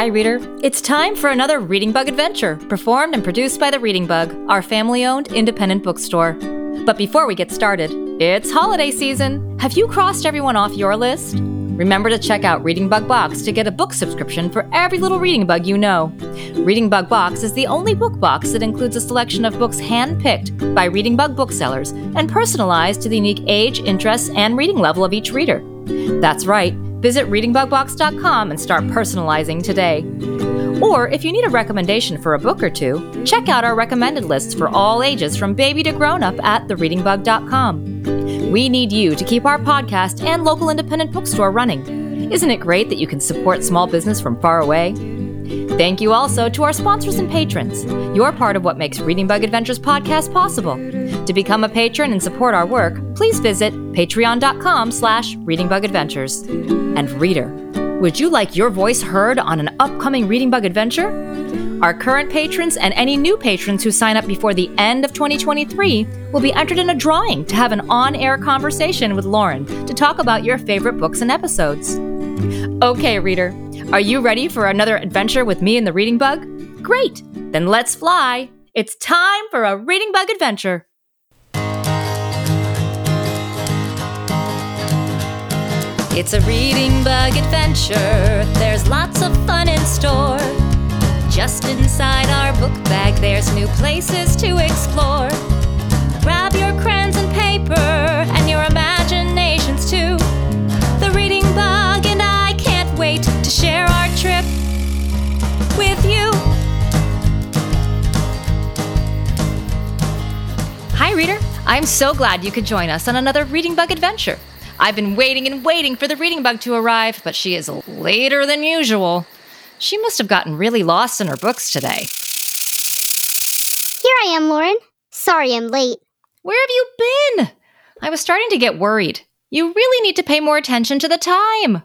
Hi, reader. It's time for another Reading Bug adventure, performed and produced by the Reading Bug, our family owned independent bookstore. But before we get started, it's holiday season. Have you crossed everyone off your list? Remember to check out Reading Bug Box to get a book subscription for every little reading bug you know. Reading Bug Box is the only book box that includes a selection of books handpicked by Reading Bug booksellers and personalized to the unique age, interests, and reading level of each reader. That's right. Visit readingbugbox.com and start personalizing today. Or if you need a recommendation for a book or two, check out our recommended lists for all ages from baby to grown up at thereadingbug.com. We need you to keep our podcast and local independent bookstore running. Isn't it great that you can support small business from far away? Thank you also to our sponsors and patrons. You're part of what makes Reading Bug Adventures podcast possible. To become a patron and support our work, please visit patreon.com slash readingbugadventures. And reader, would you like your voice heard on an upcoming Reading Bug adventure? Our current patrons and any new patrons who sign up before the end of 2023 will be entered in a drawing to have an on air conversation with Lauren to talk about your favorite books and episodes. Okay, reader, are you ready for another adventure with me and the Reading Bug? Great! Then let's fly! It's time for a Reading Bug adventure! It's a Reading Bug adventure. There's lots of fun in store. Just inside our book bag, there's new places to explore. Grab your crayons and paper and your imaginations too. The Reading Bug and I can't wait to share our trip with you. Hi, reader. I'm so glad you could join us on another Reading Bug adventure. I've been waiting and waiting for the Reading Bug to arrive, but she is later than usual. She must have gotten really lost in her books today. Here I am, Lauren. Sorry I'm late. Where have you been? I was starting to get worried. You really need to pay more attention to the time.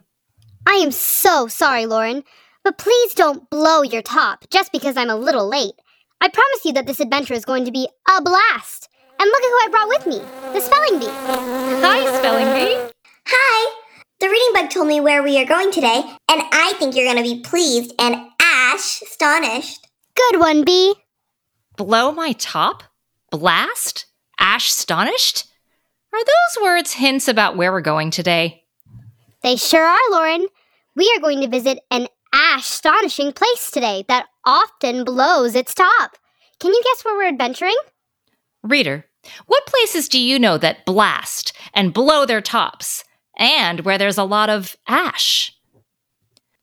I am so sorry, Lauren. But please don't blow your top just because I'm a little late. I promise you that this adventure is going to be a blast. And look at who I brought with me the spelling bee. Hi, Spelling Bee. Hi! The reading bug told me where we are going today, and I think you're going to be pleased and Ash astonished. Good one, Bee. Blow my top? Blast? Ash astonished? Are those words hints about where we're going today? They sure are, Lauren. We are going to visit an ash astonishing place today that often blows its top. Can you guess where we're adventuring? Reader, what places do you know that blast and blow their tops, and where there's a lot of ash?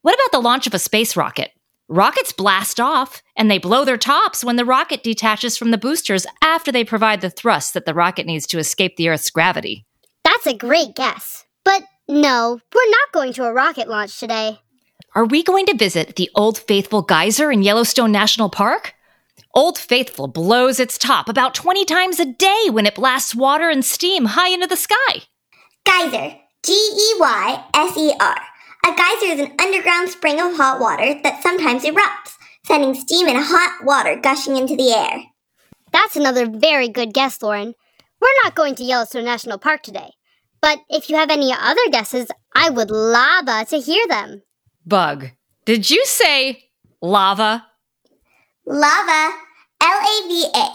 What about the launch of a space rocket? Rockets blast off, and they blow their tops when the rocket detaches from the boosters after they provide the thrust that the rocket needs to escape the Earth's gravity. That's a great guess. But no, we're not going to a rocket launch today. Are we going to visit the Old Faithful Geyser in Yellowstone National Park? Old Faithful blows its top about 20 times a day when it blasts water and steam high into the sky. Geyser. G E Y S E R. A geyser is an underground spring of hot water that sometimes erupts, sending steam and hot water gushing into the air. That's another very good guess, Lauren. We're not going to Yellowstone National Park today. But if you have any other guesses, I would lava to hear them. Bug, Did you say lava? Lava, L A V A.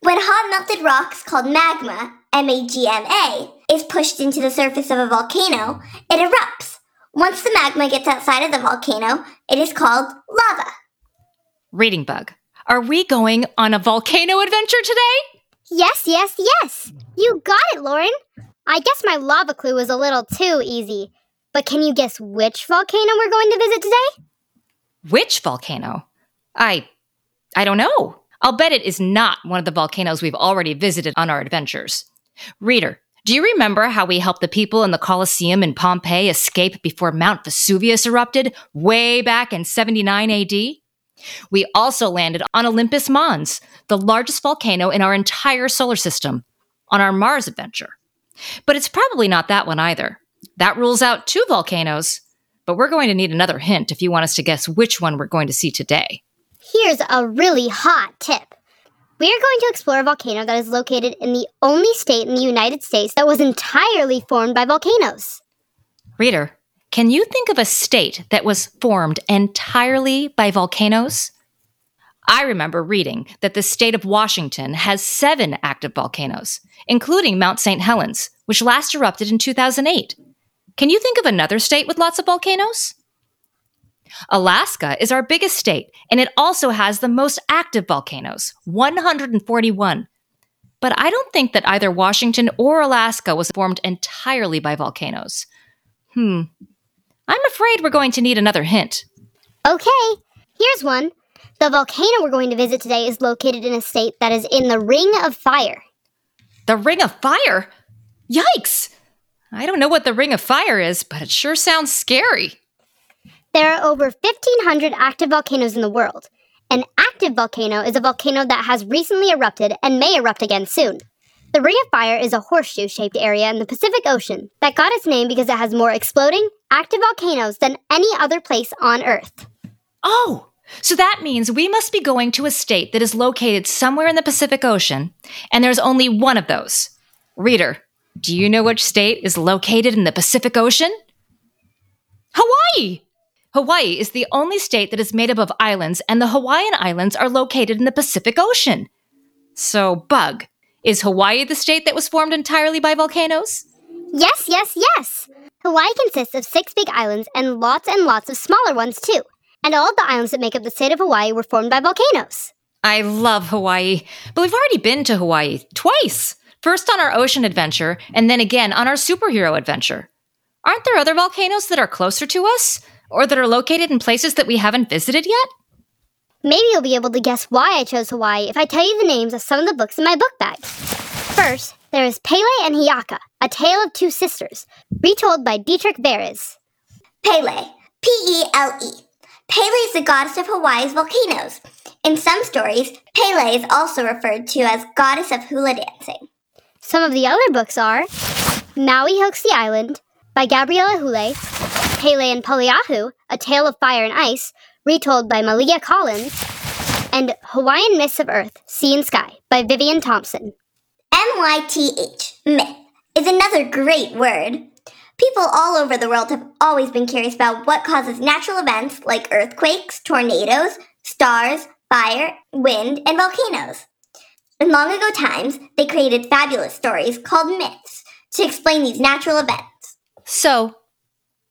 When hot melted rocks called magma, M A G M A, is pushed into the surface of a volcano, it erupts. Once the magma gets outside of the volcano, it is called lava. Reading bug. Are we going on a volcano adventure today? Yes, yes, yes. You got it, Lauren. I guess my lava clue was a little too easy. But can you guess which volcano we're going to visit today? Which volcano? I I don't know. I'll bet it is not one of the volcanoes we've already visited on our adventures. Reader, do you remember how we helped the people in the Colosseum in Pompeii escape before Mount Vesuvius erupted way back in 79 AD? We also landed on Olympus Mons, the largest volcano in our entire solar system, on our Mars adventure. But it's probably not that one either. That rules out two volcanoes, but we're going to need another hint if you want us to guess which one we're going to see today. Here's a really hot tip. We are going to explore a volcano that is located in the only state in the United States that was entirely formed by volcanoes. Reader, can you think of a state that was formed entirely by volcanoes? I remember reading that the state of Washington has seven active volcanoes, including Mount St. Helens, which last erupted in 2008. Can you think of another state with lots of volcanoes? Alaska is our biggest state, and it also has the most active volcanoes 141. But I don't think that either Washington or Alaska was formed entirely by volcanoes. Hmm. I'm afraid we're going to need another hint. Okay, here's one. The volcano we're going to visit today is located in a state that is in the Ring of Fire. The Ring of Fire? Yikes! I don't know what the Ring of Fire is, but it sure sounds scary. There are over 1,500 active volcanoes in the world. An active volcano is a volcano that has recently erupted and may erupt again soon. The Ring of Fire is a horseshoe shaped area in the Pacific Ocean that got its name because it has more exploding, active volcanoes than any other place on Earth. Oh, so that means we must be going to a state that is located somewhere in the Pacific Ocean, and there's only one of those. Reader, do you know which state is located in the Pacific Ocean? Hawaii! Hawaii is the only state that is made up of islands, and the Hawaiian Islands are located in the Pacific Ocean. So, Bug, is Hawaii the state that was formed entirely by volcanoes? Yes, yes, yes! Hawaii consists of six big islands and lots and lots of smaller ones, too. And all of the islands that make up the state of Hawaii were formed by volcanoes. I love Hawaii, but we've already been to Hawaii twice. First on our ocean adventure, and then again on our superhero adventure. Aren't there other volcanoes that are closer to us? Or that are located in places that we haven't visited yet? Maybe you'll be able to guess why I chose Hawaii if I tell you the names of some of the books in my book bag. First, there is Pele and Hiaka, A Tale of Two Sisters, retold by Dietrich Varez. Pele, P E L E. Pele is the goddess of Hawaii's volcanoes. In some stories, Pele is also referred to as goddess of hula dancing. Some of the other books are Maui Hooks the Island by Gabrielle Ahuli'i, Pele and Poliahu, A Tale of Fire and Ice, retold by Malia Collins, and Hawaiian Myths of Earth, Sea and Sky by Vivian Thompson. M-Y-T-H, myth, is another great word. People all over the world have always been curious about what causes natural events like earthquakes, tornadoes, stars, fire, wind, and volcanoes. In long ago times, they created fabulous stories called myths to explain these natural events. So,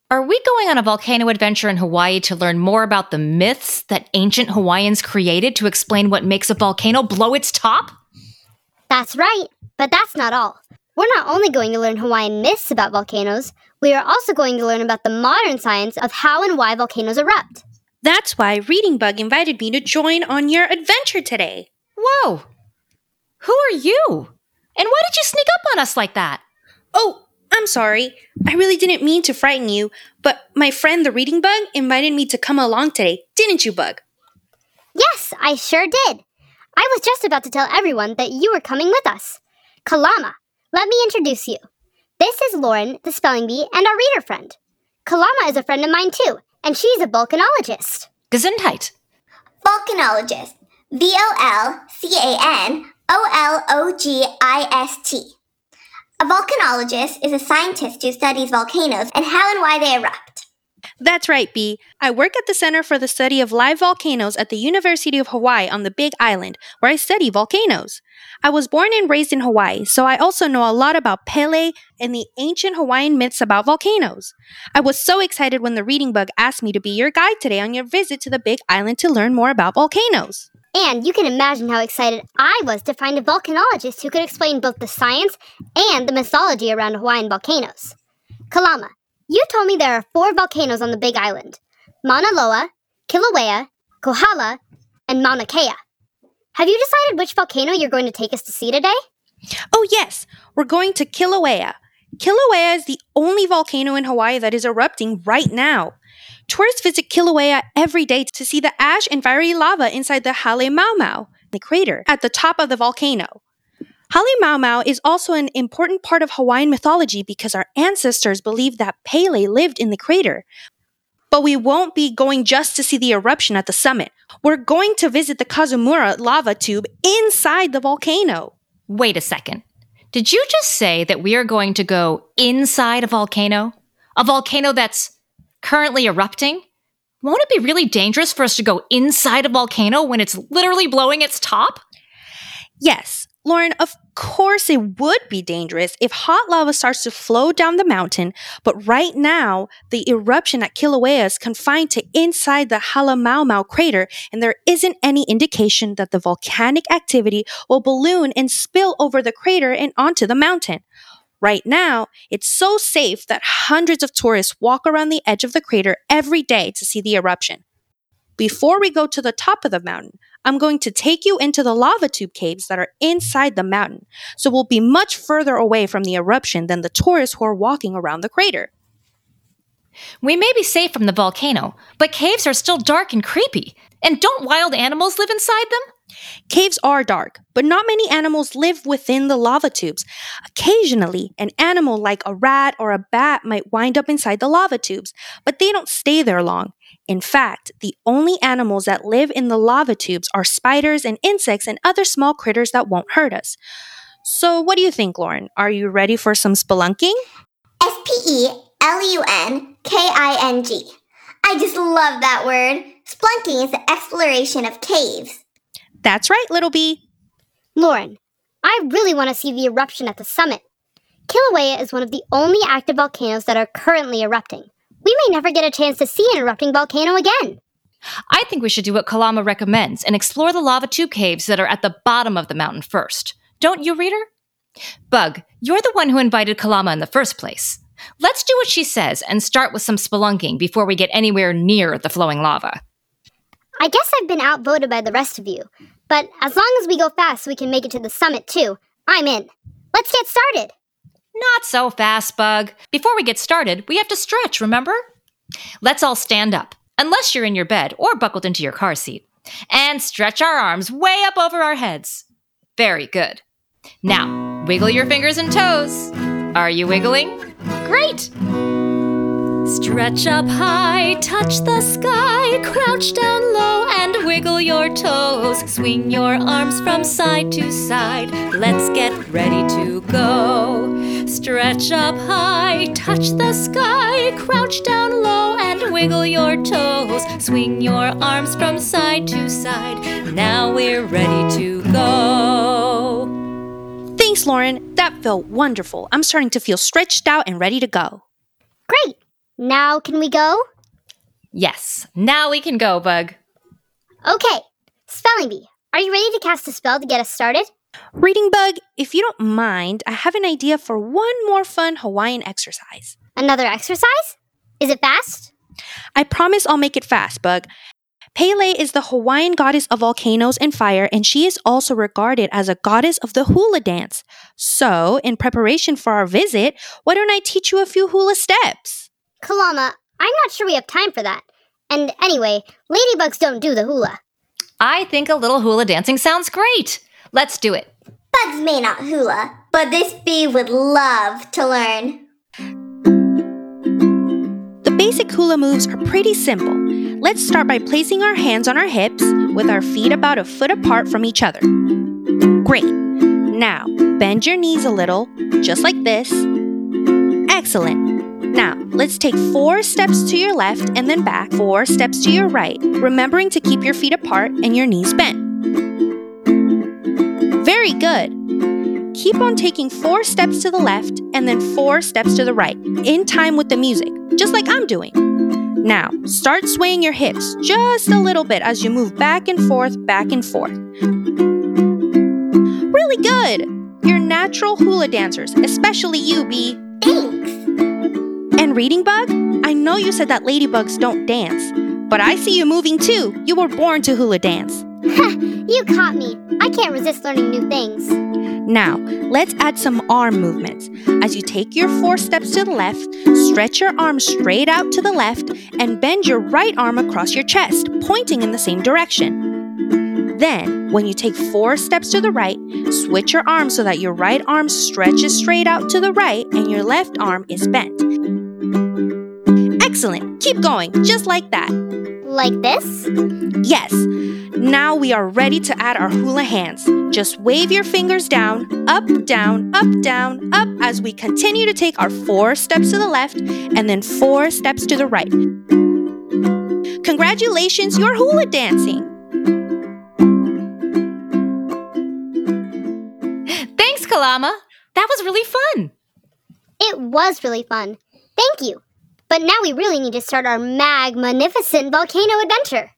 are we going on a volcano adventure in Hawaii to learn more about the myths that ancient Hawaiians created to explain what makes a volcano blow its top? That's right, but that's not all. We're not only going to learn Hawaiian myths about volcanoes, we are also going to learn about the modern science of how and why volcanoes erupt. That's why Reading Bug invited me to join on your adventure today. Whoa! Who are you? And why did you sneak up on us like that? Oh, I'm sorry. I really didn't mean to frighten you, but my friend the reading bug invited me to come along today, didn't you, Bug? Yes, I sure did. I was just about to tell everyone that you were coming with us. Kalama, let me introduce you. This is Lauren, the spelling bee, and our reader friend. Kalama is a friend of mine too, and she's a volcanologist. Gesundheit. Volcanologist. V O L C A N O L O G I S T. A volcanologist is a scientist who studies volcanoes and how and why they erupt. That's right, Bee. I work at the Center for the Study of Live Volcanoes at the University of Hawaii on the Big Island, where I study volcanoes. I was born and raised in Hawaii, so I also know a lot about Pele and the ancient Hawaiian myths about volcanoes. I was so excited when the Reading Bug asked me to be your guide today on your visit to the Big Island to learn more about volcanoes. And you can imagine how excited I was to find a volcanologist who could explain both the science and the mythology around Hawaiian volcanoes. Kalama, you told me there are four volcanoes on the Big Island Mauna Loa, Kilauea, Kohala, and Mauna Kea. Have you decided which volcano you're going to take us to see today? Oh, yes, we're going to Kilauea. Kilauea is the only volcano in Hawaii that is erupting right now. Tourists visit Kilauea every day to see the ash and fiery lava inside the Halemaumau, the crater at the top of the volcano. Hale Maumau is also an important part of Hawaiian mythology because our ancestors believed that Pele lived in the crater. But we won't be going just to see the eruption at the summit. We're going to visit the Kazumura lava tube inside the volcano. Wait a second. Did you just say that we are going to go inside a volcano? A volcano that's currently erupting? Won't it be really dangerous for us to go inside a volcano when it's literally blowing its top? Yes, Lauren, of course it would be dangerous if hot lava starts to flow down the mountain, but right now, the eruption at Kilauea is confined to inside the Halemaumau crater, and there isn't any indication that the volcanic activity will balloon and spill over the crater and onto the mountain. Right now, it's so safe that hundreds of tourists walk around the edge of the crater every day to see the eruption. Before we go to the top of the mountain, I'm going to take you into the lava tube caves that are inside the mountain, so we'll be much further away from the eruption than the tourists who are walking around the crater. We may be safe from the volcano, but caves are still dark and creepy. And don't wild animals live inside them? Caves are dark, but not many animals live within the lava tubes. Occasionally, an animal like a rat or a bat might wind up inside the lava tubes, but they don't stay there long. In fact, the only animals that live in the lava tubes are spiders and insects and other small critters that won't hurt us. So, what do you think, Lauren? Are you ready for some spelunking? S P E L U N K I N G. I just love that word. Spelunking is the exploration of caves. That's right, little bee. Lauren, I really want to see the eruption at the summit. Kilauea is one of the only active volcanoes that are currently erupting. We may never get a chance to see an erupting volcano again. I think we should do what Kalama recommends and explore the lava tube caves that are at the bottom of the mountain first. Don't you, reader? Bug, you're the one who invited Kalama in the first place. Let's do what she says and start with some spelunking before we get anywhere near the flowing lava. I guess I've been outvoted by the rest of you, but as long as we go fast we can make it to the summit too, I'm in. Let's get started. Not so fast, Bug. Before we get started, we have to stretch, remember? Let's all stand up, unless you're in your bed or buckled into your car seat, and stretch our arms way up over our heads. Very good. Now, wiggle your fingers and toes. Are you wiggling? Great! Stretch up high, touch the sky, crouch down low and wiggle your toes. Swing your arms from side to side. Let's get ready to go. Stretch up high, touch the sky, crouch down low and wiggle your toes. Swing your arms from side to side. Now we're ready to go. Thanks, Lauren. That felt wonderful. I'm starting to feel stretched out and ready to go. Great. Now can we go? Yes, now we can go, Bug. Okay. Spelling bee, are you ready to cast a spell to get us started? Reading Bug, if you don't mind, I have an idea for one more fun Hawaiian exercise. Another exercise? Is it fast? I promise I'll make it fast, Bug. Pele is the Hawaiian goddess of volcanoes and fire, and she is also regarded as a goddess of the hula dance. So, in preparation for our visit, why don't I teach you a few hula steps? Kalama, I'm not sure we have time for that. And anyway, ladybugs don't do the hula. I think a little hula dancing sounds great. Let's do it. Bugs may not hula, but this bee would love to learn. The basic hula moves are pretty simple. Let's start by placing our hands on our hips with our feet about a foot apart from each other. Great. Now, bend your knees a little, just like this. Excellent. Now, let's take four steps to your left and then back, four steps to your right, remembering to keep your feet apart and your knees bent. Very good. Keep on taking four steps to the left and then four steps to the right, in time with the music, just like I'm doing. Now, start swaying your hips just a little bit as you move back and forth, back and forth. Really good! You're natural hula dancers, especially you, Bee. Thanks. And Reading Bug, I know you said that ladybugs don't dance, but I see you moving too. You were born to hula dance. you caught me. I can't resist learning new things. Now, let's add some arm movements. As you take your four steps to the left, stretch your arm straight out to the left and bend your right arm across your chest, pointing in the same direction. Then, when you take four steps to the right, switch your arm so that your right arm stretches straight out to the right and your left arm is bent. Excellent. Keep going, just like that. Like this? Yes. Now we are ready to add our hula hands. Just wave your fingers down, up, down, up, down, up as we continue to take our four steps to the left and then four steps to the right. Congratulations, you're hula dancing! Thanks, Kalama. That was really fun. It was really fun. Thank you. But now we really need to start our magnificent volcano adventure.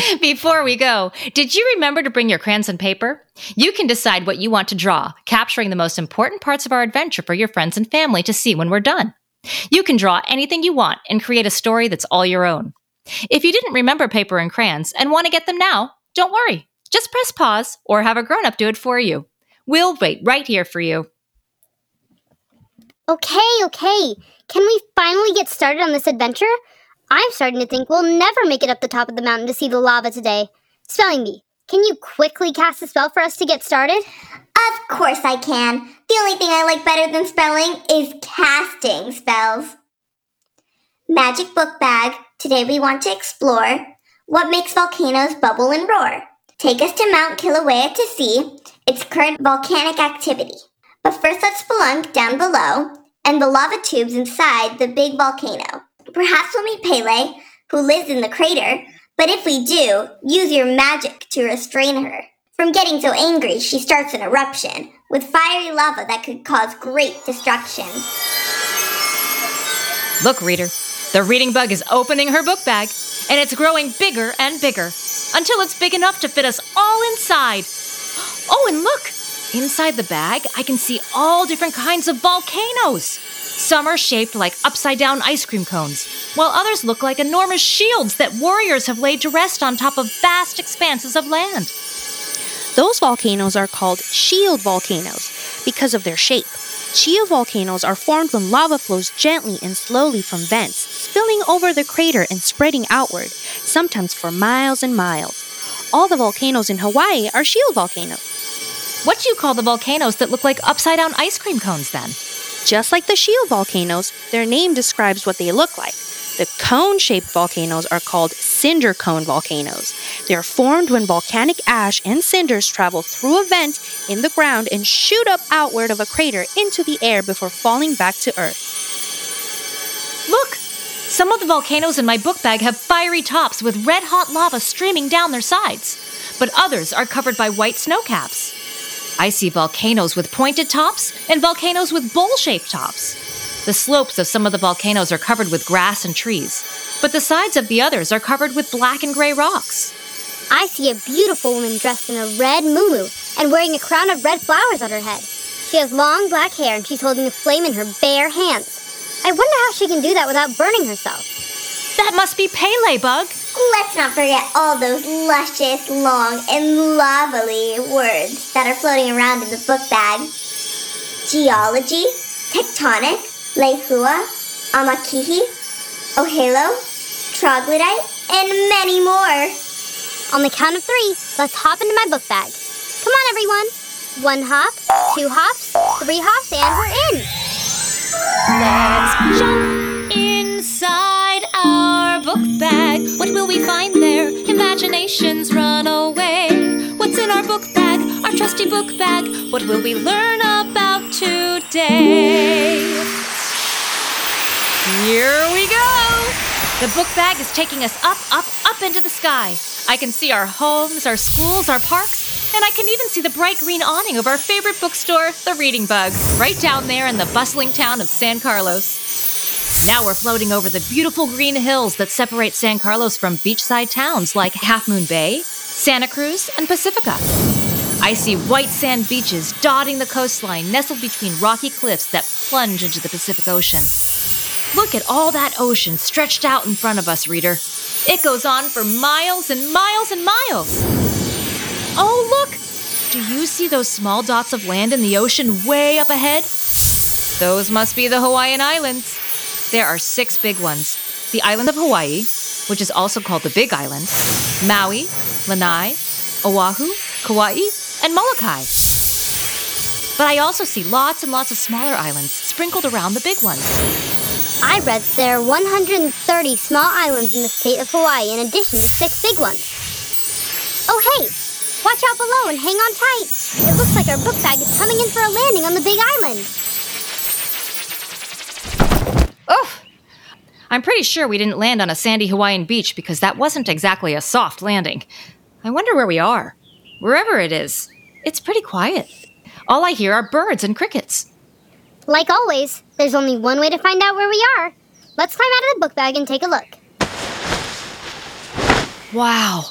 Before we go, did you remember to bring your crayons and paper? You can decide what you want to draw, capturing the most important parts of our adventure for your friends and family to see when we're done. You can draw anything you want and create a story that's all your own. If you didn't remember paper and crayons and want to get them now, don't worry. Just press pause or have a grown up do it for you. We'll wait right here for you. Okay, okay. Can we finally get started on this adventure? I'm starting to think we'll never make it up the top of the mountain to see the lava today. Spelling Bee, can you quickly cast a spell for us to get started? Of course I can. The only thing I like better than spelling is casting spells. Magic book bag. Today we want to explore what makes volcanoes bubble and roar. Take us to Mount Kilauea to see its current volcanic activity. But first let's spelunk down below and the lava tubes inside the big volcano. Perhaps we'll meet Pele, who lives in the crater, but if we do, use your magic to restrain her. From getting so angry, she starts an eruption with fiery lava that could cause great destruction. Look, reader, the reading bug is opening her book bag, and it's growing bigger and bigger until it's big enough to fit us all inside. Oh, and look! Inside the bag, I can see all different kinds of volcanoes. Some are shaped like upside down ice cream cones, while others look like enormous shields that warriors have laid to rest on top of vast expanses of land. Those volcanoes are called shield volcanoes because of their shape. Shield volcanoes are formed when lava flows gently and slowly from vents, spilling over the crater and spreading outward, sometimes for miles and miles. All the volcanoes in Hawaii are shield volcanoes. What do you call the volcanoes that look like upside down ice cream cones then? Just like the shield volcanoes, their name describes what they look like. The cone shaped volcanoes are called cinder cone volcanoes. They are formed when volcanic ash and cinders travel through a vent in the ground and shoot up outward of a crater into the air before falling back to Earth. Look! Some of the volcanoes in my book bag have fiery tops with red hot lava streaming down their sides, but others are covered by white snow caps. I see volcanoes with pointed tops and volcanoes with bowl shaped tops. The slopes of some of the volcanoes are covered with grass and trees, but the sides of the others are covered with black and gray rocks. I see a beautiful woman dressed in a red muumuu and wearing a crown of red flowers on her head. She has long black hair and she's holding a flame in her bare hands. I wonder how she can do that without burning herself. That must be Pele Bug. Let's not forget all those luscious, long, and lovely words that are floating around in the book bag. Geology, tectonic, lehua, amakihi, ohelo, troglodyte, and many more. On the count of three, let's hop into my book bag. Come on, everyone. One hop, two hops, three hops, and we're in. Let's jump inside our book bag. What will we find there? Imaginations run away. What's in our book bag? Our trusty book bag. What will we learn about today? Here we go! The book bag is taking us up, up, up into the sky. I can see our homes, our schools, our parks, and I can even see the bright green awning of our favorite bookstore, the Reading Bug, right down there in the bustling town of San Carlos. Now we're floating over the beautiful green hills that separate San Carlos from beachside towns like Half Moon Bay, Santa Cruz, and Pacifica. I see white sand beaches dotting the coastline, nestled between rocky cliffs that plunge into the Pacific Ocean. Look at all that ocean stretched out in front of us, reader. It goes on for miles and miles and miles. Oh, look! Do you see those small dots of land in the ocean way up ahead? Those must be the Hawaiian Islands. There are six big ones the island of Hawaii, which is also called the Big Island, Maui, Lanai, Oahu, Kauai, and Molokai. But I also see lots and lots of smaller islands sprinkled around the big ones. I read there are 130 small islands in the state of Hawaii in addition to six big ones. Oh, hey! Watch out below and hang on tight. It looks like our book bag is coming in for a landing on the big island. Oh! I'm pretty sure we didn't land on a sandy Hawaiian beach because that wasn't exactly a soft landing. I wonder where we are. Wherever it is, it's pretty quiet. All I hear are birds and crickets. Like always, there's only one way to find out where we are. Let's climb out of the book bag and take a look. Wow,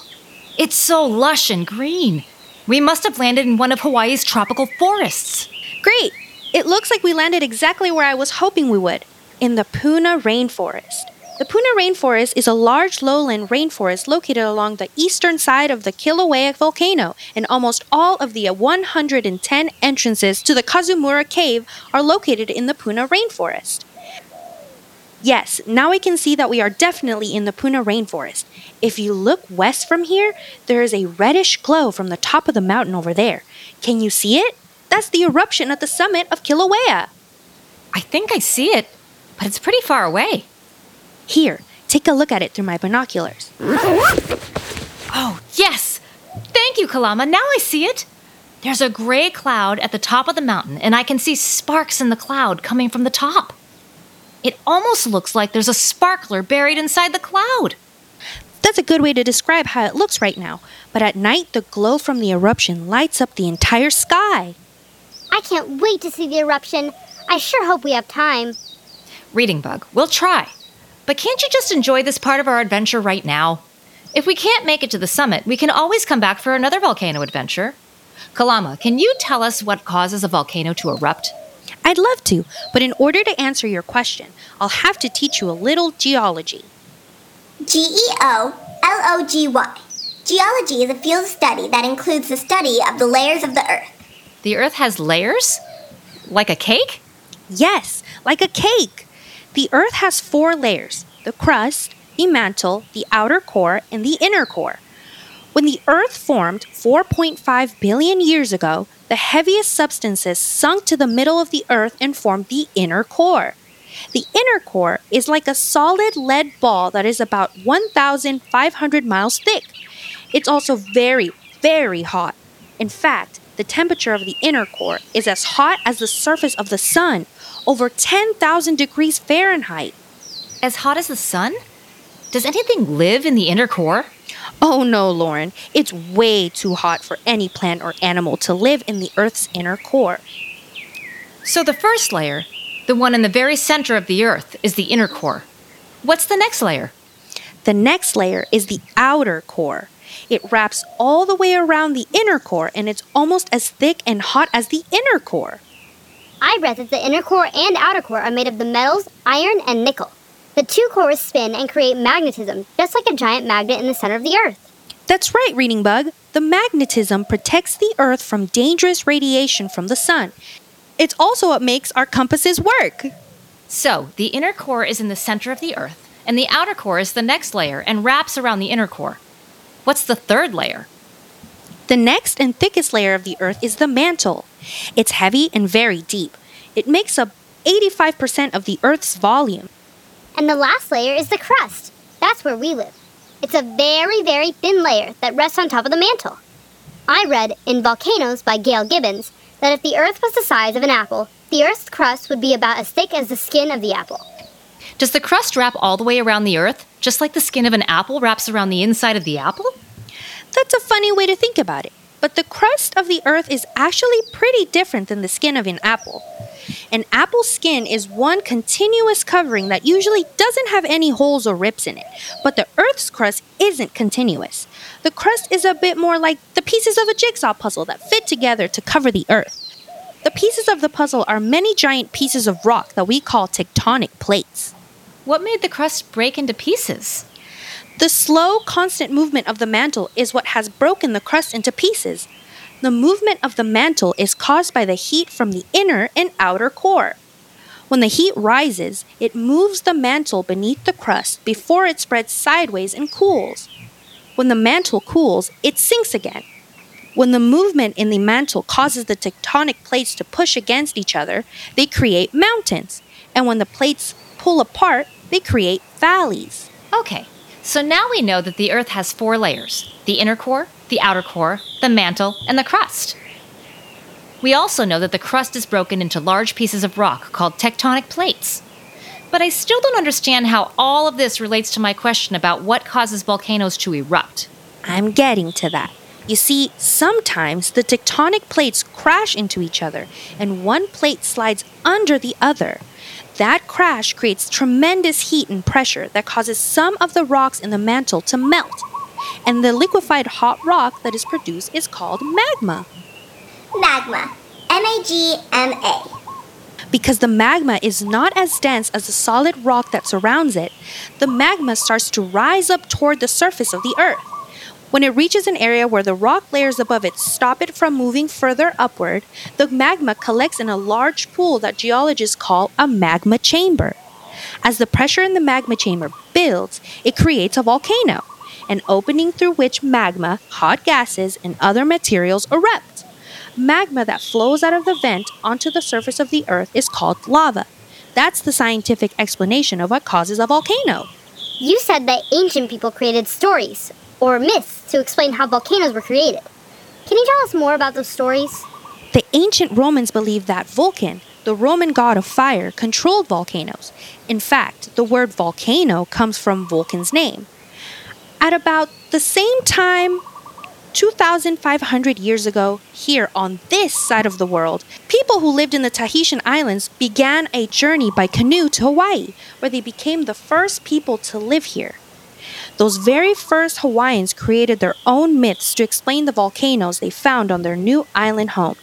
it's so lush and green. We must have landed in one of Hawaii's tropical forests. Great! It looks like we landed exactly where I was hoping we would in the Puna Rainforest. The Puna Rainforest is a large lowland rainforest located along the eastern side of the Kilauea volcano, and almost all of the 110 entrances to the Kazumura Cave are located in the Puna Rainforest. Yes, now we can see that we are definitely in the Puna Rainforest. If you look west from here, there is a reddish glow from the top of the mountain over there. Can you see it? That's the eruption at the summit of Kilauea. I think I see it, but it's pretty far away. Here, take a look at it through my binoculars. Oh, yes! Thank you, Kalama. Now I see it. There's a gray cloud at the top of the mountain, and I can see sparks in the cloud coming from the top. It almost looks like there's a sparkler buried inside the cloud. That's a good way to describe how it looks right now, but at night the glow from the eruption lights up the entire sky. I can't wait to see the eruption. I sure hope we have time. Reading Bug, we'll try. But can't you just enjoy this part of our adventure right now? If we can't make it to the summit, we can always come back for another volcano adventure. Kalama, can you tell us what causes a volcano to erupt? I'd love to, but in order to answer your question, I'll have to teach you a little geology. G E O L O G Y. Geology is a field of study that includes the study of the layers of the earth. The earth has layers? Like a cake? Yes, like a cake. The earth has four layers the crust, the mantle, the outer core, and the inner core. When the earth formed 4.5 billion years ago, the heaviest substances sunk to the middle of the earth and formed the inner core. The inner core is like a solid lead ball that is about 1,500 miles thick. It's also very, very hot. In fact, the temperature of the inner core is as hot as the surface of the sun, over 10,000 degrees Fahrenheit. As hot as the sun? Does anything live in the inner core? Oh no, Lauren, it's way too hot for any plant or animal to live in the Earth's inner core. So the first layer, the one in the very center of the Earth, is the inner core. What's the next layer? The next layer is the outer core. It wraps all the way around the inner core and it's almost as thick and hot as the inner core. I read that the inner core and outer core are made of the metals iron and nickel. The two cores spin and create magnetism, just like a giant magnet in the center of the Earth. That's right, Reading Bug. The magnetism protects the Earth from dangerous radiation from the sun. It's also what makes our compasses work. So, the inner core is in the center of the Earth, and the outer core is the next layer and wraps around the inner core. What's the third layer? The next and thickest layer of the Earth is the mantle. It's heavy and very deep. It makes up 85% of the Earth's volume. And the last layer is the crust. That's where we live. It's a very, very thin layer that rests on top of the mantle. I read in Volcanoes by Gail Gibbons that if the Earth was the size of an apple, the Earth's crust would be about as thick as the skin of the apple. Does the crust wrap all the way around the Earth, just like the skin of an apple wraps around the inside of the apple? That's a funny way to think about it. But the crust of the Earth is actually pretty different than the skin of an apple. An apple skin is one continuous covering that usually doesn't have any holes or rips in it, but the Earth's crust isn't continuous. The crust is a bit more like the pieces of a jigsaw puzzle that fit together to cover the Earth. The pieces of the puzzle are many giant pieces of rock that we call tectonic plates. What made the crust break into pieces? The slow, constant movement of the mantle is what has broken the crust into pieces. The movement of the mantle is caused by the heat from the inner and outer core. When the heat rises, it moves the mantle beneath the crust before it spreads sideways and cools. When the mantle cools, it sinks again. When the movement in the mantle causes the tectonic plates to push against each other, they create mountains. And when the plates pull apart, they create valleys. Okay, so now we know that the Earth has four layers the inner core, the outer core, the mantle, and the crust. We also know that the crust is broken into large pieces of rock called tectonic plates. But I still don't understand how all of this relates to my question about what causes volcanoes to erupt. I'm getting to that. You see, sometimes the tectonic plates crash into each other, and one plate slides under the other. That crash creates tremendous heat and pressure that causes some of the rocks in the mantle to melt. And the liquefied hot rock that is produced is called magma. Magma. M A G M A. Because the magma is not as dense as the solid rock that surrounds it, the magma starts to rise up toward the surface of the earth. When it reaches an area where the rock layers above it stop it from moving further upward, the magma collects in a large pool that geologists call a magma chamber. As the pressure in the magma chamber builds, it creates a volcano, an opening through which magma, hot gases, and other materials erupt. Magma that flows out of the vent onto the surface of the earth is called lava. That's the scientific explanation of what causes a volcano. You said that ancient people created stories, or myths, to explain how volcanoes were created. Can you tell us more about those stories? The ancient Romans believed that Vulcan, the Roman god of fire, controlled volcanoes. In fact, the word volcano comes from Vulcan's name. At about the same time, 2,500 years ago, here on this side of the world, people who lived in the Tahitian Islands began a journey by canoe to Hawaii, where they became the first people to live here. Those very first Hawaiians created their own myths to explain the volcanoes they found on their new island home.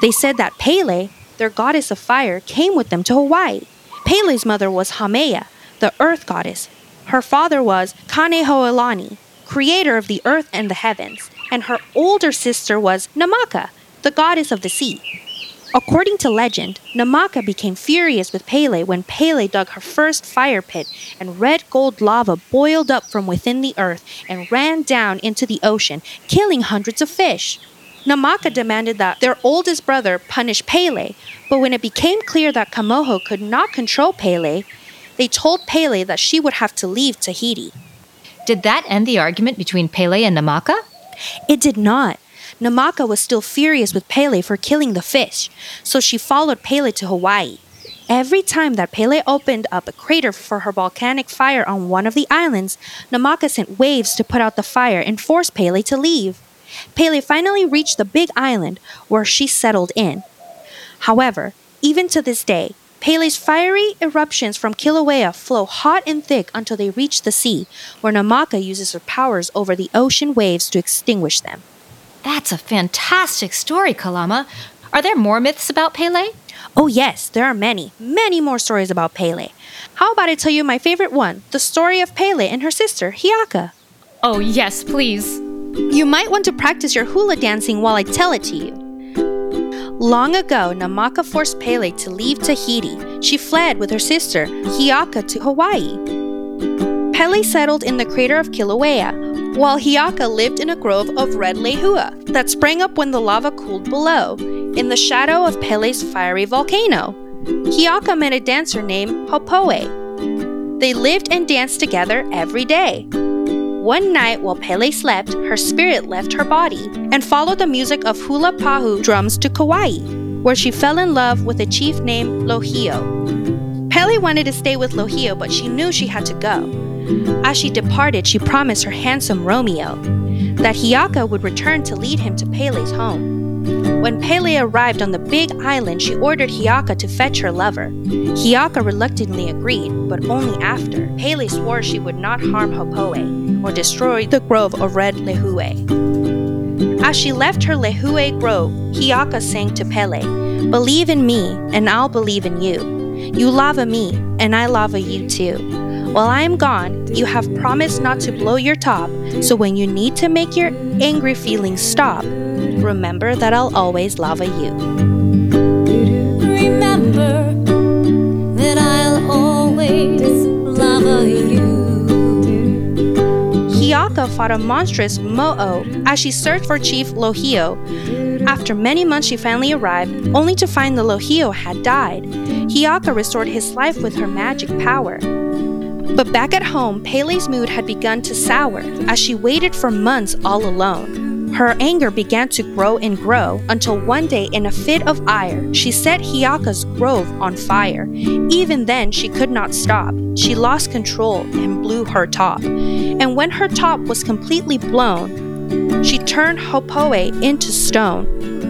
They said that Pele, their goddess of fire, came with them to Hawaii. Pele's mother was Haumea, the earth goddess. Her father was Kanehoalani, creator of the earth and the heavens, and her older sister was Namaka, the goddess of the sea. According to legend, Namaka became furious with Pele when Pele dug her first fire pit and red gold lava boiled up from within the earth and ran down into the ocean, killing hundreds of fish. Namaka demanded that their oldest brother punish Pele, but when it became clear that Kamoho could not control Pele, they told Pele that she would have to leave Tahiti. Did that end the argument between Pele and Namaka? It did not. Namaka was still furious with Pele for killing the fish, so she followed Pele to Hawaii. Every time that Pele opened up a crater for her volcanic fire on one of the islands, Namaka sent waves to put out the fire and force Pele to leave. Pele finally reached the big island where she settled in. However, even to this day, Pele's fiery eruptions from Kilauea flow hot and thick until they reach the sea, where Namaka uses her powers over the ocean waves to extinguish them. That's a fantastic story, Kalama. Are there more myths about Pele? Oh, yes, there are many, many more stories about Pele. How about I tell you my favorite one the story of Pele and her sister, Hiaka? Oh, yes, please. You might want to practice your hula dancing while I tell it to you. Long ago, Namaka forced Pele to leave Tahiti. She fled with her sister, Hiaka, to Hawaii. Pele settled in the crater of Kilauea, while Hiaka lived in a grove of red lehua that sprang up when the lava cooled below, in the shadow of Pele's fiery volcano. Hiaka met a dancer named Hopoe. They lived and danced together every day. One night while Pele slept, her spirit left her body and followed the music of hula pahu drums to Kauai, where she fell in love with a chief named Lohiau. Pele wanted to stay with Lohiau, but she knew she had to go. As she departed, she promised her handsome Romeo that Hiaka would return to lead him to Pele's home. When Pele arrived on the big island, she ordered Hiaka to fetch her lover. Hiaka reluctantly agreed, but only after. Pele swore she would not harm Hopoe or destroy the grove of red lehua. As she left her lehua grove, Hiaka sang to Pele, Believe in me, and I'll believe in you. You lava me, and I lava you too. While I am gone, you have promised not to blow your top, so when you need to make your angry feelings stop, remember that I'll always love you. Remember that I'll always lava you. Hiaka fought a monstrous Mo'o as she searched for Chief Lohiau. After many months, she finally arrived, only to find the Lohiau had died. Hiaka restored his life with her magic power. But back at home, Pele's mood had begun to sour as she waited for months all alone. Her anger began to grow and grow until one day, in a fit of ire, she set Hiaka's grove on fire. Even then, she could not stop. She lost control and blew her top. And when her top was completely blown, she turned Hopoe into stone.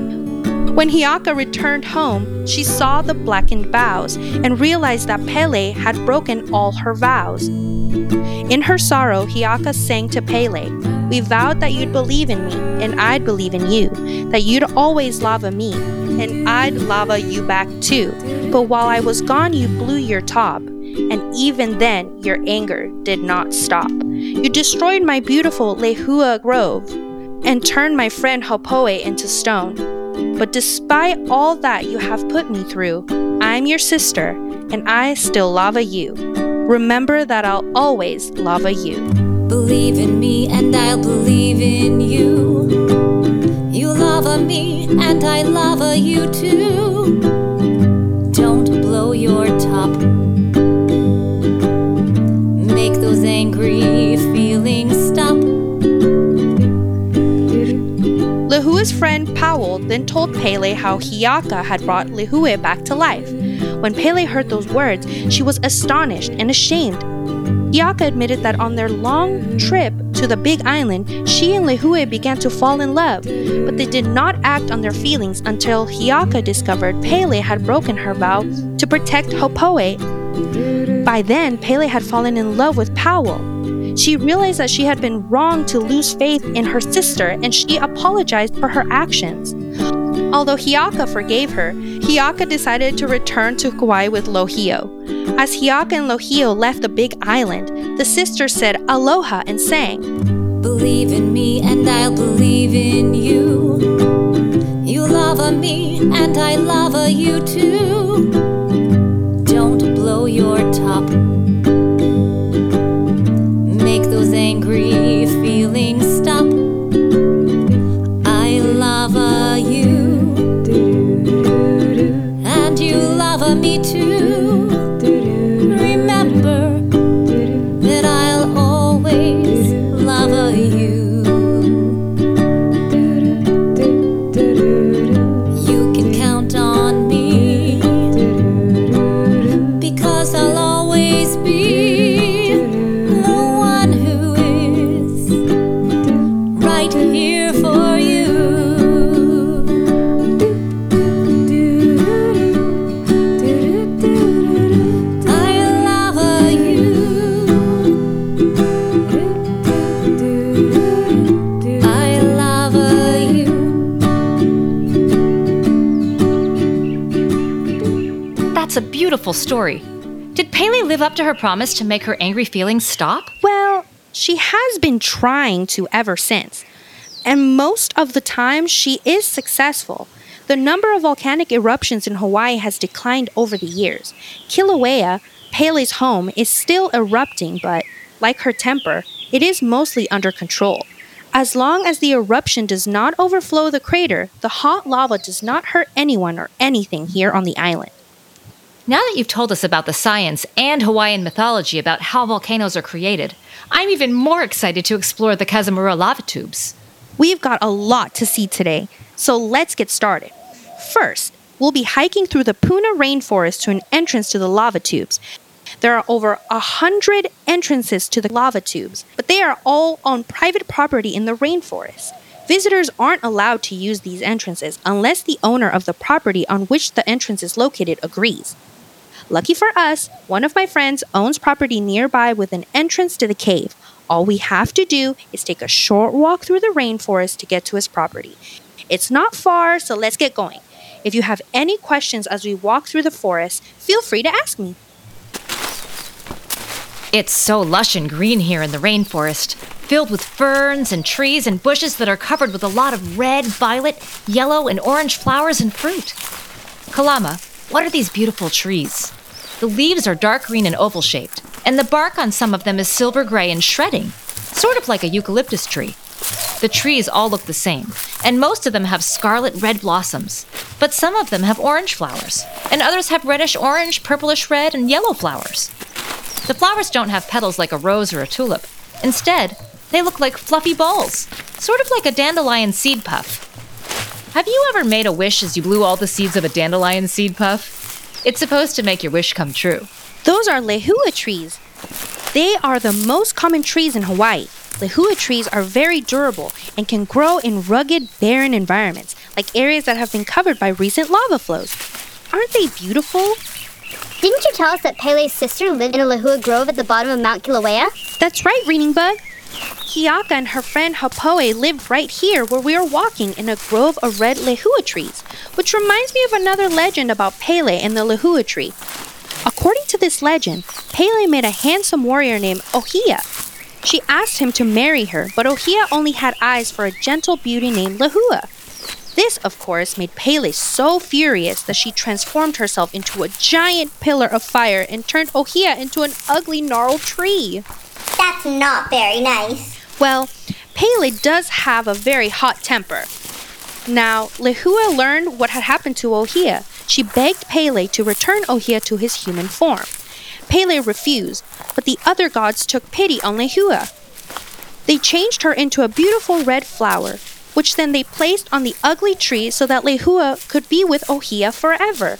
When Hiaka returned home, she saw the blackened boughs and realized that Pele had broken all her vows. In her sorrow, Hiaka sang to Pele, We vowed that you'd believe in me, and I'd believe in you, that you'd always lava me, and I'd lava you back too. But while I was gone, you blew your top, and even then, your anger did not stop. You destroyed my beautiful Lehua Grove, and turned my friend Hopoe into stone. But despite all that you have put me through, I'm your sister, and I still lava you. Remember that I'll always lava you. Believe in me and I'll believe in you. You lava me and I lava you too. Don't blow your top. Make those angry Lehua's friend Powell then told Pele how Hiaka had brought Lohiau back to life. When Pele heard those words, she was astonished and ashamed. Hiaka admitted that on their long trip to the big island, she and Lohiau began to fall in love, but they did not act on their feelings until Hiaka discovered Pele had broken her vow to protect Hopoe. By then, Pele had fallen in love with Powell. She realized that she had been wrong to lose faith in her sister and she apologized for her actions. Although Hiaka forgave her, Hiaka decided to return to Kauai with Lohiau. As Hiaka and Lohiau left the big island, the sisters said aloha and sang, Believe in me and I'll believe in you. You lava me and I lava you too. Don't blow your top. Those a beautiful story. Did Pele live up to her promise to make her angry feelings stop? Well, she has been trying to ever since. And most of the time, she is successful. The number of volcanic eruptions in Hawaii has declined over the years. Kilauea, Pele's home, is still erupting, but like her temper, it is mostly under control. As long as the eruption does not overflow the crater, the hot lava does not hurt anyone or anything here on the island. Now that you've told us about the science and Hawaiian mythology about how volcanoes are created, I'm even more excited to explore the Kazumura lava tubes. We've got a lot to see today, so let's get started. First, we'll be hiking through the Puna rainforest to an entrance to the lava tubes. There are over a hundred entrances to the lava tubes, but they are all on private property in the rainforest. Visitors aren't allowed to use these entrances unless the owner of the property on which the entrance is located agrees. Lucky for us, one of my friends owns property nearby with an entrance to the cave. All we have to do is take a short walk through the rainforest to get to his property. It's not far, so let's get going. If you have any questions as we walk through the forest, feel free to ask me. It's so lush and green here in the rainforest, filled with ferns and trees and bushes that are covered with a lot of red, violet, yellow, and orange flowers and fruit. Kalama, what are these beautiful trees? The leaves are dark green and oval shaped, and the bark on some of them is silver gray and shredding, sort of like a eucalyptus tree. The trees all look the same, and most of them have scarlet red blossoms, but some of them have orange flowers, and others have reddish orange, purplish red, and yellow flowers. The flowers don't have petals like a rose or a tulip. Instead, they look like fluffy balls, sort of like a dandelion seed puff. Have you ever made a wish as you blew all the seeds of a dandelion seed puff? It's supposed to make your wish come true. Those are lehua trees. They are the most common trees in Hawaii. Lehua trees are very durable and can grow in rugged, barren environments, like areas that have been covered by recent lava flows. Aren't they beautiful? Didn't you tell us that Pele's sister lived in a lehua grove at the bottom of Mount Kilauea? That's right, Reading Bug. Hiaka and her friend Hopoe lived right here where we are walking in a grove of red lehua trees, which reminds me of another legend about Pele and the lehua tree. According to this legend, Pele made a handsome warrior named Ohia. She asked him to marry her, but Ohia only had eyes for a gentle beauty named Lehua. This, of course, made Pele so furious that she transformed herself into a giant pillar of fire and turned Ohia into an ugly, gnarled tree. That's not very nice. Well, Pele does have a very hot temper. Now, Lehua learned what had happened to Ohia. She begged Pele to return Ohia to his human form. Pele refused, but the other gods took pity on Lehua. They changed her into a beautiful red flower, which then they placed on the ugly tree so that Lehua could be with Ohia forever.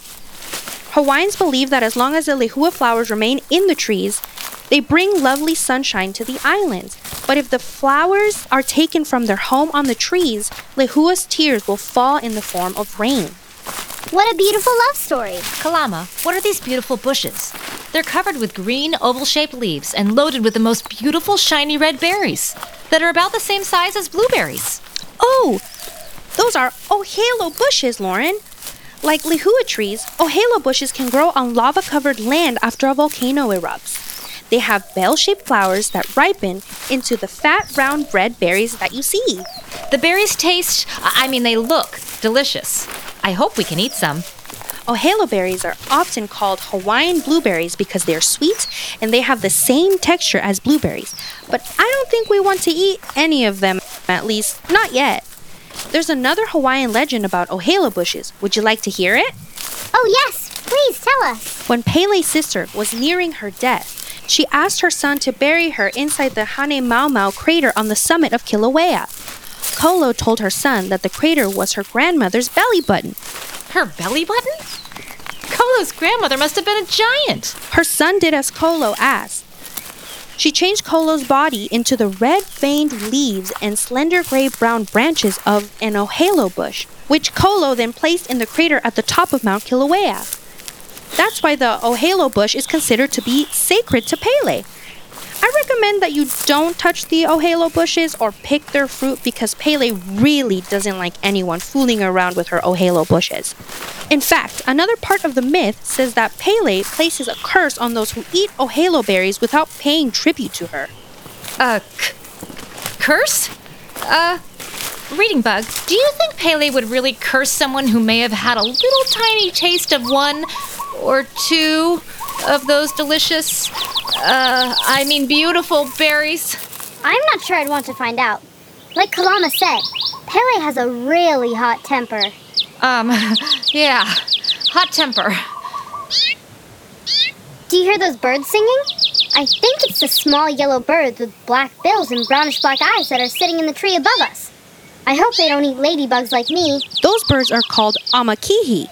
Hawaiians believe that as long as the Lehua flowers remain in the trees, they bring lovely sunshine to the islands. But if the flowers are taken from their home on the trees, Lehua's tears will fall in the form of rain. What a beautiful love story. Kalama, what are these beautiful bushes? They're covered with green, oval shaped leaves and loaded with the most beautiful, shiny red berries that are about the same size as blueberries. Oh, those are ohelo bushes, Lauren. Like lehua trees, ohelo bushes can grow on lava covered land after a volcano erupts. They have bell shaped flowers that ripen into the fat, round red berries that you see. The berries taste, I mean, they look delicious. I hope we can eat some. Ohelo berries are often called Hawaiian blueberries because they are sweet and they have the same texture as blueberries. But I don't think we want to eat any of them, at least not yet. There's another Hawaiian legend about ohelo bushes. Would you like to hear it? Oh, yes, please tell us. When Pele's sister was nearing her death, she asked her son to bury her inside the Halemaumau crater on the summit of Kilauea. Kolo told her son that the crater was her grandmother's belly button. Her belly button? Kolo's grandmother must have been a giant. Her son did as Kolo asked. She changed Kolo's body into the red veined leaves and slender gray brown branches of an ohelo bush, which Kolo then placed in the crater at the top of Mount Kilauea. That's why the ohelo bush is considered to be sacred to Pele. I recommend that you don't touch the ohelo bushes or pick their fruit because Pele really doesn't like anyone fooling around with her ohelo bushes. In fact, another part of the myth says that Pele places a curse on those who eat ohelo berries without paying tribute to her. C- curse? Uh, Reading Bug, do you think Pele would really curse someone who may have had a little tiny taste of one or two of those delicious, uh, I mean beautiful berries? I'm not sure I'd want to find out. Like Kalama said, Pele has a really hot temper. Um, yeah, hot temper. Do you hear those birds singing? I think it's the small yellow birds with black bills and brownish black eyes that are sitting in the tree above us. I hope they don't eat ladybugs like me. Those birds are called amakihi.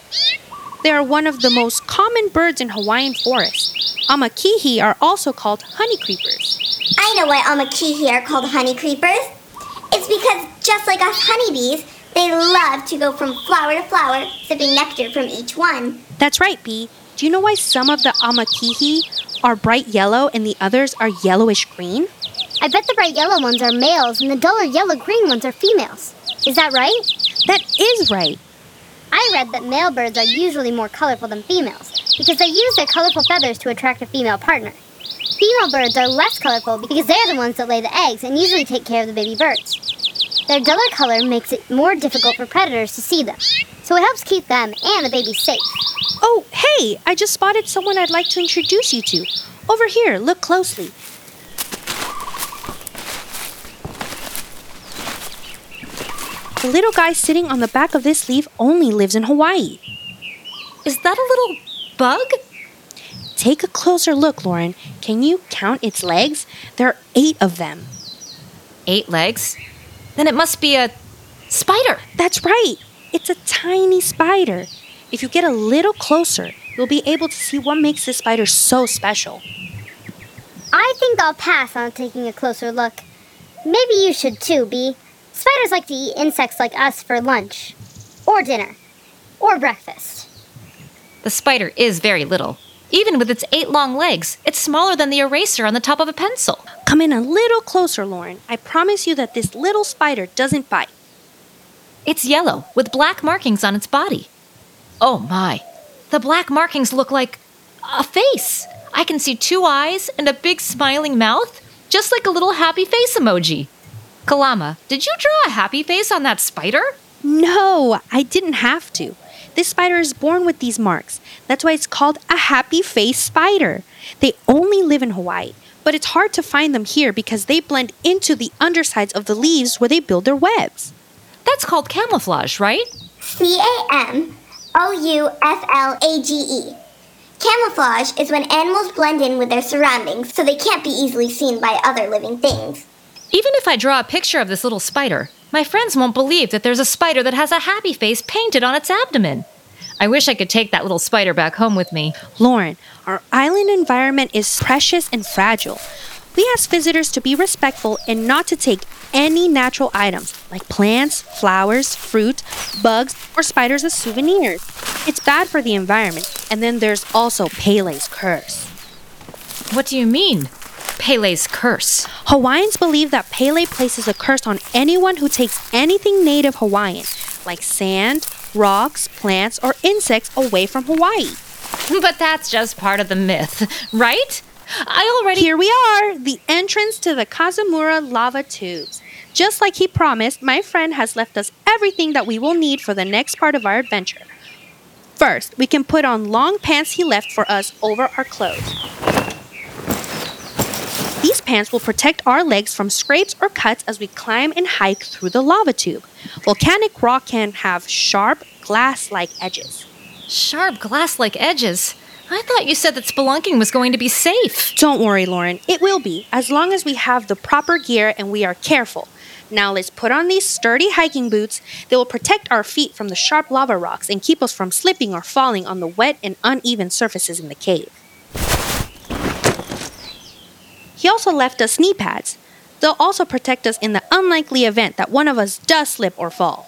They are one of the most common birds in Hawaiian forests. Amakihi are also called honey creepers. I know why amakihi are called honey creepers. It's because just like us honeybees, they love to go from flower to flower, sipping nectar from each one. That's right, Bee. Do you know why some of the amakihi are bright yellow and the others are yellowish green? I bet the bright yellow ones are males and the duller yellow green ones are females. Is that right? That is right. I read that male birds are usually more colorful than females because they use their colorful feathers to attract a female partner. Female birds are less colorful because they're the ones that lay the eggs and usually take care of the baby birds. Their duller color makes it more difficult for predators to see them, so it helps keep them and the baby safe. Oh, hey, I just spotted someone I'd like to introduce you to. Over here, look closely. The little guy sitting on the back of this leaf only lives in Hawaii. Is that a little bug? Take a closer look, Lauren. Can you count its legs? There are eight of them. Eight legs? Then it must be a spider. That's right. It's a tiny spider. If you get a little closer, you'll be able to see what makes this spider so special. I think I'll pass on taking a closer look. Maybe you should too, Bee. Spiders like to eat insects like us for lunch, or dinner, or breakfast. The spider is very little. Even with its eight long legs, it's smaller than the eraser on the top of a pencil. Come in a little closer, Lauren. I promise you that this little spider doesn't bite. It's yellow with black markings on its body. Oh my, the black markings look like a face. I can see two eyes and a big smiling mouth, just like a little happy face emoji. Kalama, did you draw a happy face on that spider? No, I didn't have to. This spider is born with these marks. That's why it's called a happy face spider. They only live in Hawaii, but it's hard to find them here because they blend into the undersides of the leaves where they build their webs. That's called camouflage, right? C A M O U F L A G E. Camouflage is when animals blend in with their surroundings so they can't be easily seen by other living things. Even if I draw a picture of this little spider, my friends won't believe that there's a spider that has a happy face painted on its abdomen. I wish I could take that little spider back home with me. Lauren, our island environment is precious and fragile. We ask visitors to be respectful and not to take any natural items like plants, flowers, fruit, bugs, or spiders as souvenirs. It's bad for the environment. And then there's also Pele's curse. What do you mean? Pele's curse. Hawaiians believe that Pele places a curse on anyone who takes anything native Hawaiian, like sand, rocks, plants, or insects away from Hawaii. But that's just part of the myth, right? I already. Here we are, the entrance to the Kazumura lava tubes. Just like he promised, my friend has left us everything that we will need for the next part of our adventure. First, we can put on long pants he left for us over our clothes. These pants will protect our legs from scrapes or cuts as we climb and hike through the lava tube. Volcanic rock can have sharp, glass like edges. Sharp glass like edges? I thought you said that spelunking was going to be safe. Don't worry, Lauren. It will be, as long as we have the proper gear and we are careful. Now let's put on these sturdy hiking boots. They will protect our feet from the sharp lava rocks and keep us from slipping or falling on the wet and uneven surfaces in the cave. He also left us knee pads. They'll also protect us in the unlikely event that one of us does slip or fall.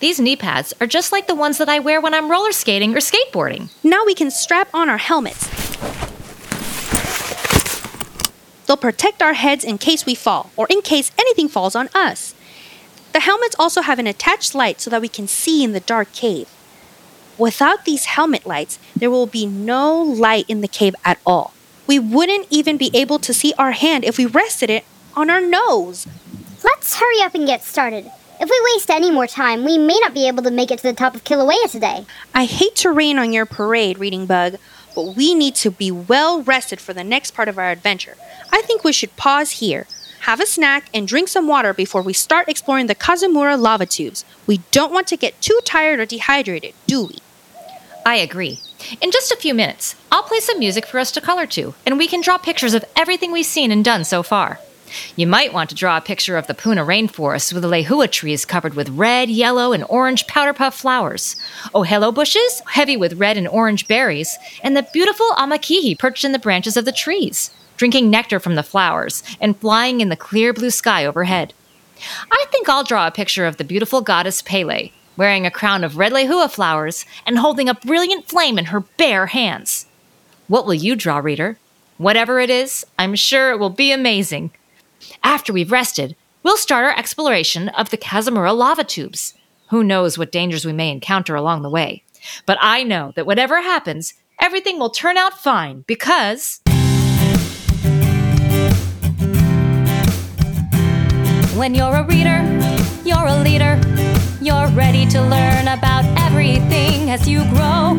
These knee pads are just like the ones that I wear when I'm roller skating or skateboarding. Now we can strap on our helmets. They'll protect our heads in case we fall, or in case anything falls on us. The helmets also have an attached light so that we can see in the dark cave. Without these helmet lights, there will be no light in the cave at all. We wouldn't even be able to see our hand if we rested it on our nose. Let's hurry up and get started. If we waste any more time, we may not be able to make it to the top of Kilauea today. I hate to rain on your parade, Reading Bug, but we need to be well rested for the next part of our adventure. I think we should pause here, have a snack, and drink some water before we start exploring the Kazumura lava tubes. We don't want to get too tired or dehydrated, do we? I agree. In just a few minutes, I'll play some music for us to color to, and we can draw pictures of everything we've seen and done so far. You might want to draw a picture of the Puna rainforest with the lehua trees covered with red, yellow, and orange powder puff flowers, oh, ohelo bushes heavy with red and orange berries, and the beautiful amakihi perched in the branches of the trees, drinking nectar from the flowers and flying in the clear blue sky overhead. I think I'll draw a picture of the beautiful goddess Pele, wearing a crown of red lehua flowers and holding a brilliant flame in her bare hands. What will you draw, reader? Whatever it is, I'm sure it will be amazing. After we've rested, we'll start our exploration of the Kazumura lava tubes. Who knows what dangers we may encounter along the way? But I know that whatever happens, everything will turn out fine because. When you're a reader, you're a leader. You're ready to learn about everything as you grow.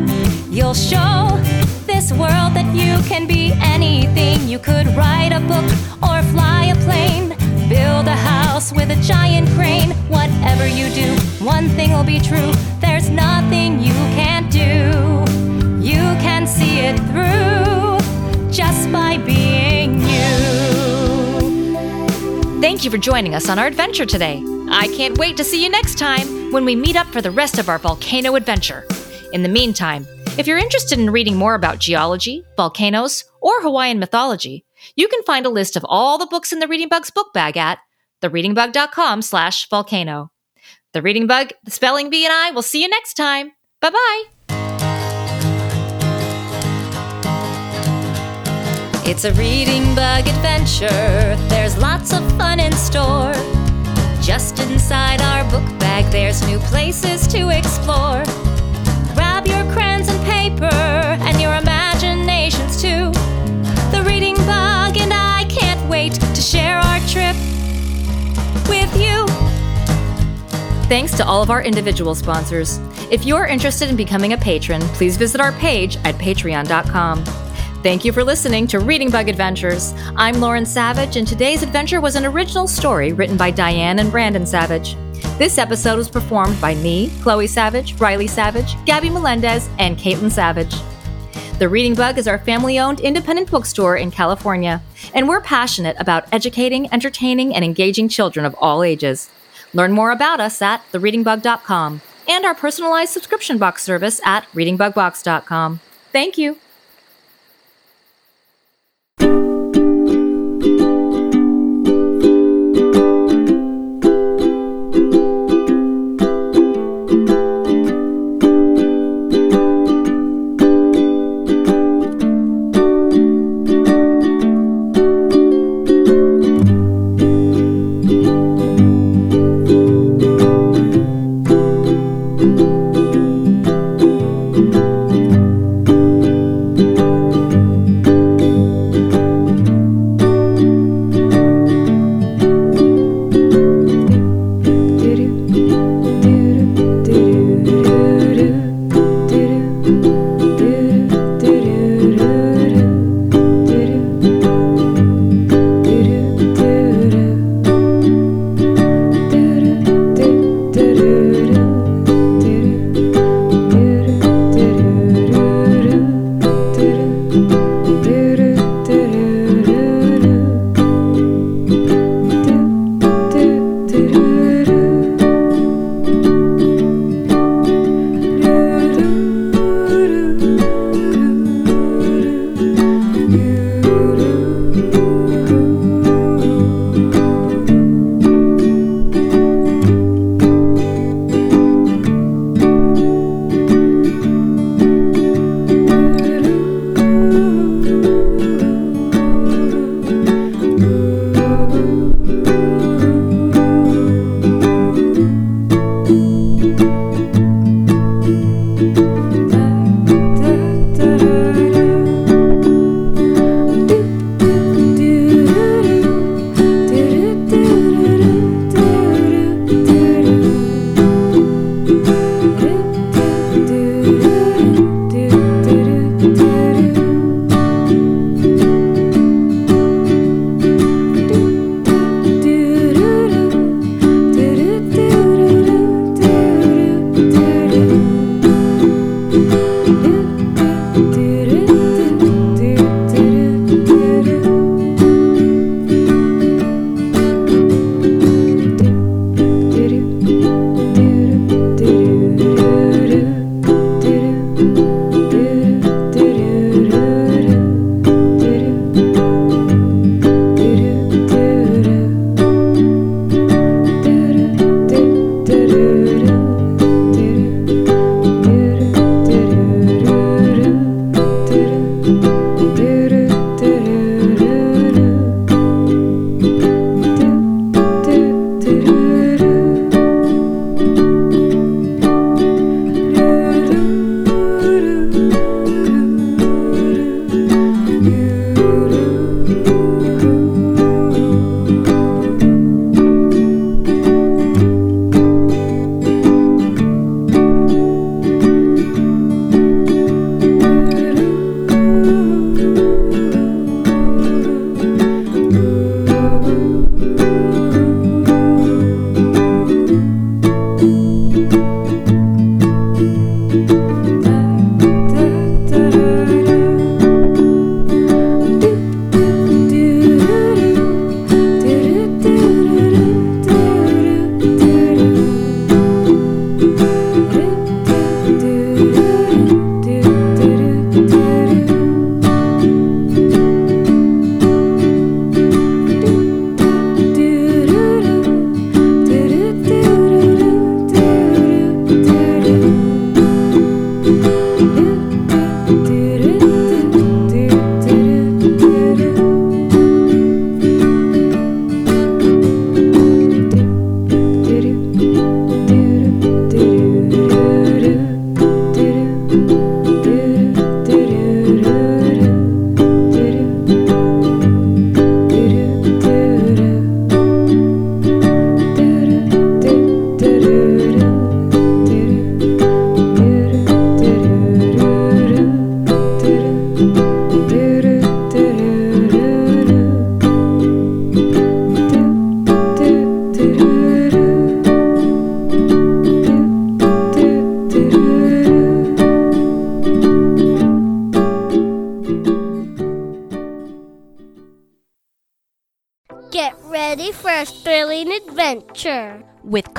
You'll show this world that you can be anything. You could write a book or fly a plane, build a house with a giant crane. Whatever you do, one thing will be true there's nothing you can't do. You can see it through just by being. Thank you for joining us on our adventure today. I can't wait to see you next time when we meet up for the rest of our volcano adventure. In the meantime, if you're interested in reading more about geology, volcanoes, or Hawaiian mythology, you can find a list of all the books in the Reading Bug's book bag at thereadingbug.com slash volcano. The Reading Bug, the Spelling Bee, and I will see you next time. Bye-bye. It's a Reading Bug adventure. There's lots of fun in store. Just inside our book bag, there's new places to explore. Grab your crayons and paper and your imaginations too. The Reading Bug and I can't wait to share our trip with you. Thanks to all of our individual sponsors. If you're interested in becoming a patron, please visit our page at patreon.com. Thank you for listening to Reading Bug Adventures. I'm Lauren Savage, and today's adventure was an original story written by Diane and Brandon Savage. This episode was performed by me, Chloe Savage, Riley Savage, Gabby Melendez, and Caitlin Savage. The Reading Bug is our family owned independent bookstore in California, and we're passionate about educating, entertaining, and engaging children of all ages. Learn more about us at thereadingbug.com and our personalized subscription box service at readingbugbox.com. Thank you.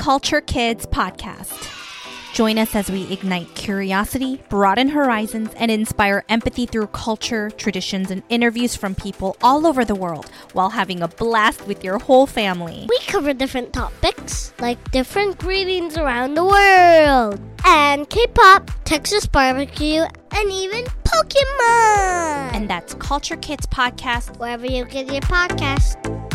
Culture Kids Podcast. Join us as we ignite curiosity, broaden horizons, and inspire empathy through culture, traditions, and interviews from people all over the world while having a blast with your whole family. We cover different topics like different greetings around the world, and K pop, Texas barbecue, and even Pokemon. And that's Culture Kids Podcast, wherever you get your podcast.